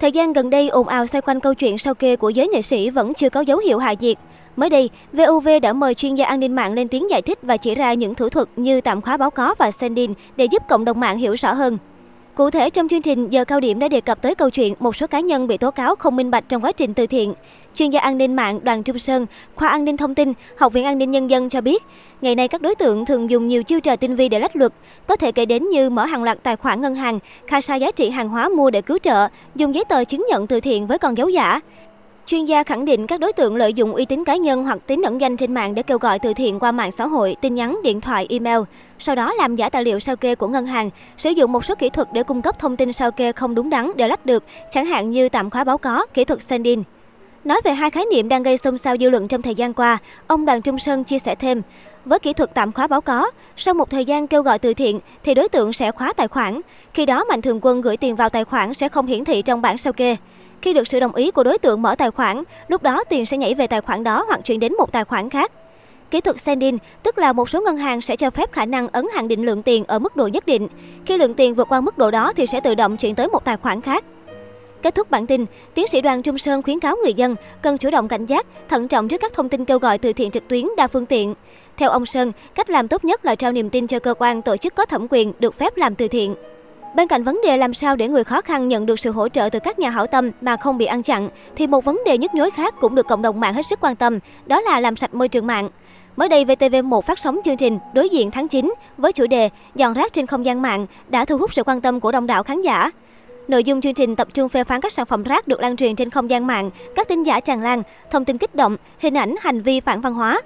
Thời gian gần đây ồn ào xoay quanh câu chuyện sao kê của giới nghệ sĩ vẫn chưa có dấu hiệu hạ nhiệt. Mới đây, VOV đã mời chuyên gia an ninh mạng lên tiếng giải thích và chỉ ra những thủ thuật như tạm khóa báo có và sending để giúp cộng đồng mạng hiểu rõ hơn. Cụ thể, trong chương trình, giờ cao điểm đã đề cập tới câu chuyện một số cá nhân bị tố cáo không minh bạch trong quá trình từ thiện. Chuyên gia an ninh mạng Đoàn Trung Sơn, khoa an ninh thông tin, Học viện An ninh Nhân dân cho biết, ngày nay các đối tượng thường dùng nhiều chiêu trò tinh vi để lách luật, có thể kể đến như mở hàng loạt tài khoản ngân hàng, khai sai giá trị hàng hóa mua để cứu trợ, dùng giấy tờ chứng nhận từ thiện với con dấu giả. Chuyên gia khẳng định các đối tượng lợi dụng uy tín cá nhân hoặc tính ẩn danh trên mạng để kêu gọi từ thiện qua mạng xã hội, tin nhắn, điện thoại, email. Sau đó làm giả tài liệu sao kê của ngân hàng, sử dụng một số kỹ thuật để cung cấp thông tin sao kê không đúng đắn để lách được, chẳng hạn như tạm khóa báo có, kỹ thuật sending. Nói về hai khái niệm đang gây xôn xao dư luận trong thời gian qua, ông Đoàn Trung Sơn chia sẻ thêm, với kỹ thuật tạm khóa báo có, sau một thời gian kêu gọi từ thiện thì đối tượng sẽ khóa tài khoản. Khi đó Mạnh Thường Quân gửi tiền vào tài khoản sẽ không hiển thị trong bảng sao kê. Khi được sự đồng ý của đối tượng mở tài khoản, lúc đó tiền sẽ nhảy về tài khoản đó hoặc chuyển đến một tài khoản khác. Kỹ thuật sendin tức là một số ngân hàng sẽ cho phép khả năng ấn hạn định lượng tiền ở mức độ nhất định. Khi lượng tiền vượt qua mức độ đó thì sẽ tự động chuyển tới một tài khoản khác. Kết thúc bản tin, tiến sĩ Đoàn Trung Sơn khuyến cáo người dân cần chủ động cảnh giác, thận trọng trước các thông tin kêu gọi từ thiện trực tuyến đa phương tiện. Theo ông Sơn, cách làm tốt nhất là trao niềm tin cho cơ quan tổ chức có thẩm quyền được phép làm từ thiện. Bên cạnh vấn đề làm sao để người khó khăn nhận được sự hỗ trợ từ các nhà hảo tâm mà không bị ăn chặn, thì một vấn đề nhức nhối khác cũng được cộng đồng mạng hết sức quan tâm, đó là làm sạch môi trường mạng. Mới đây, VTV1 phát sóng chương trình Đối diện tháng 9 với chủ đề Dọn rác trên không gian mạng đã thu hút sự quan tâm của đông đảo khán giả. Nội dung chương trình tập trung phê phán các sản phẩm rác được lan truyền trên không gian mạng, các tin giả tràn lan, thông tin kích động, hình ảnh, hành vi phản văn hóa.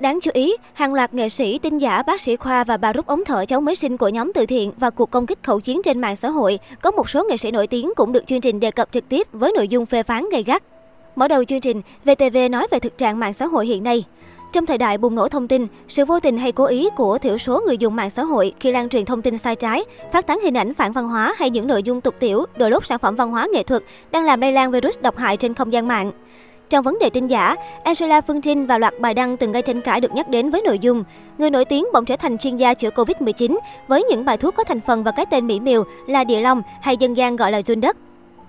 Đáng chú ý, hàng loạt nghệ sĩ, tin giả, bác sĩ khoa và bà rút ống thở cháu mới sinh của nhóm từ thiện và cuộc công kích khẩu chiến trên mạng xã hội, có một số nghệ sĩ nổi tiếng cũng được chương trình đề cập trực tiếp với nội dung phê phán gay gắt. Mở đầu chương trình, VTV nói về thực trạng mạng xã hội hiện nay. Trong thời đại bùng nổ thông tin, sự vô tình hay cố ý của thiểu số người dùng mạng xã hội khi lan truyền thông tin sai trái, phát tán hình ảnh phản văn hóa hay những nội dung tục tiểu, đôi lúc sản phẩm văn hóa nghệ thuật đang làm lây lan virus độc hại trên không gian mạng. Trong vấn đề tin giả, Angela Phương Trinh và loạt bài đăng từng gây tranh cãi được nhắc đến với nội dung Người nổi tiếng bỗng trở thành chuyên gia chữa Covid-19 với những bài thuốc có thành phần và cái tên mỹ miều là địa long hay dân gian gọi là run đất.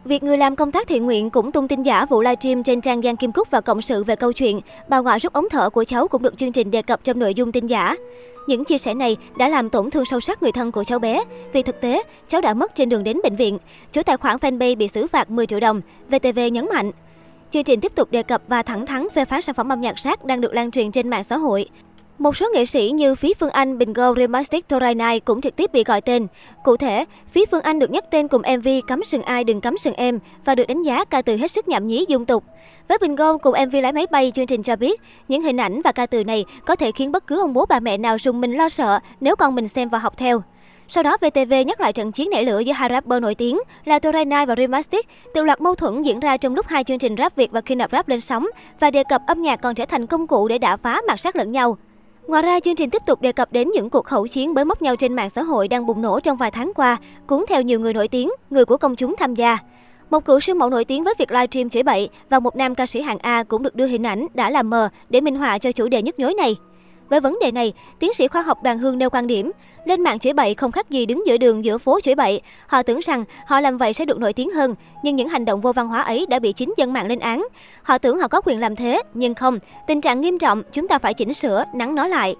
Việc người làm công tác thiện nguyện cũng tung tin giả vụ livestream trên trang Giang Kim Cúc và cộng sự về câu chuyện bà ngoại rút ống thở của cháu cũng được chương trình đề cập trong nội dung tin giả. Những chia sẻ này đã làm tổn thương sâu sắc người thân của cháu bé. Vì thực tế, cháu đã mất trên đường đến bệnh viện. Chủ tài khoản fanpage bị xử phạt 10 triệu đồng. VTV nhấn mạnh. Chương trình tiếp tục đề cập và thẳng thắn phê phán sản phẩm âm nhạc rác đang được lan truyền trên mạng xã hội. Một số nghệ sĩ như Phí Phương Anh, Bình Go, Remastic, Torai Nai cũng trực tiếp bị gọi tên. Cụ thể, Phí Phương Anh được nhắc tên cùng MV Cắm sừng ai đừng cắm sừng em và được đánh giá ca từ hết sức nhảm nhí dung tục. Với Bình Go cùng MV lái máy bay, chương trình cho biết những hình ảnh và ca từ này có thể khiến bất cứ ông bố bà mẹ nào rùng mình lo sợ nếu con mình xem và học theo. Sau đó, VTV nhắc lại trận chiến nảy lửa giữa hai rapper nổi tiếng là Torai Nai và Remastic, từ loạt mâu thuẫn diễn ra trong lúc hai chương trình rap Việt và King of Rap lên sóng và đề cập âm nhạc còn trở thành công cụ để đả phá mặt sát lẫn nhau. Ngoài ra, chương trình tiếp tục đề cập đến những cuộc khẩu chiến bới móc nhau trên mạng xã hội đang bùng nổ trong vài tháng qua, cuốn theo nhiều người nổi tiếng, người của công chúng tham gia. Một cựu sư mẫu nổi tiếng với việc livestream chửi bậy và một nam ca sĩ hạng A cũng được đưa hình ảnh đã làm mờ để minh họa cho chủ đề nhức nhối này. Với vấn đề này, tiến sĩ khoa học Đoàn Hương nêu quan điểm, lên mạng chửi bậy không khác gì đứng giữa đường giữa phố chửi bậy. Họ tưởng rằng họ làm vậy sẽ được nổi tiếng hơn, nhưng những hành động vô văn hóa ấy đã bị chính dân mạng lên án. Họ tưởng họ có quyền làm thế, nhưng không. Tình trạng nghiêm trọng, chúng ta phải chỉnh sửa, nắng nó lại.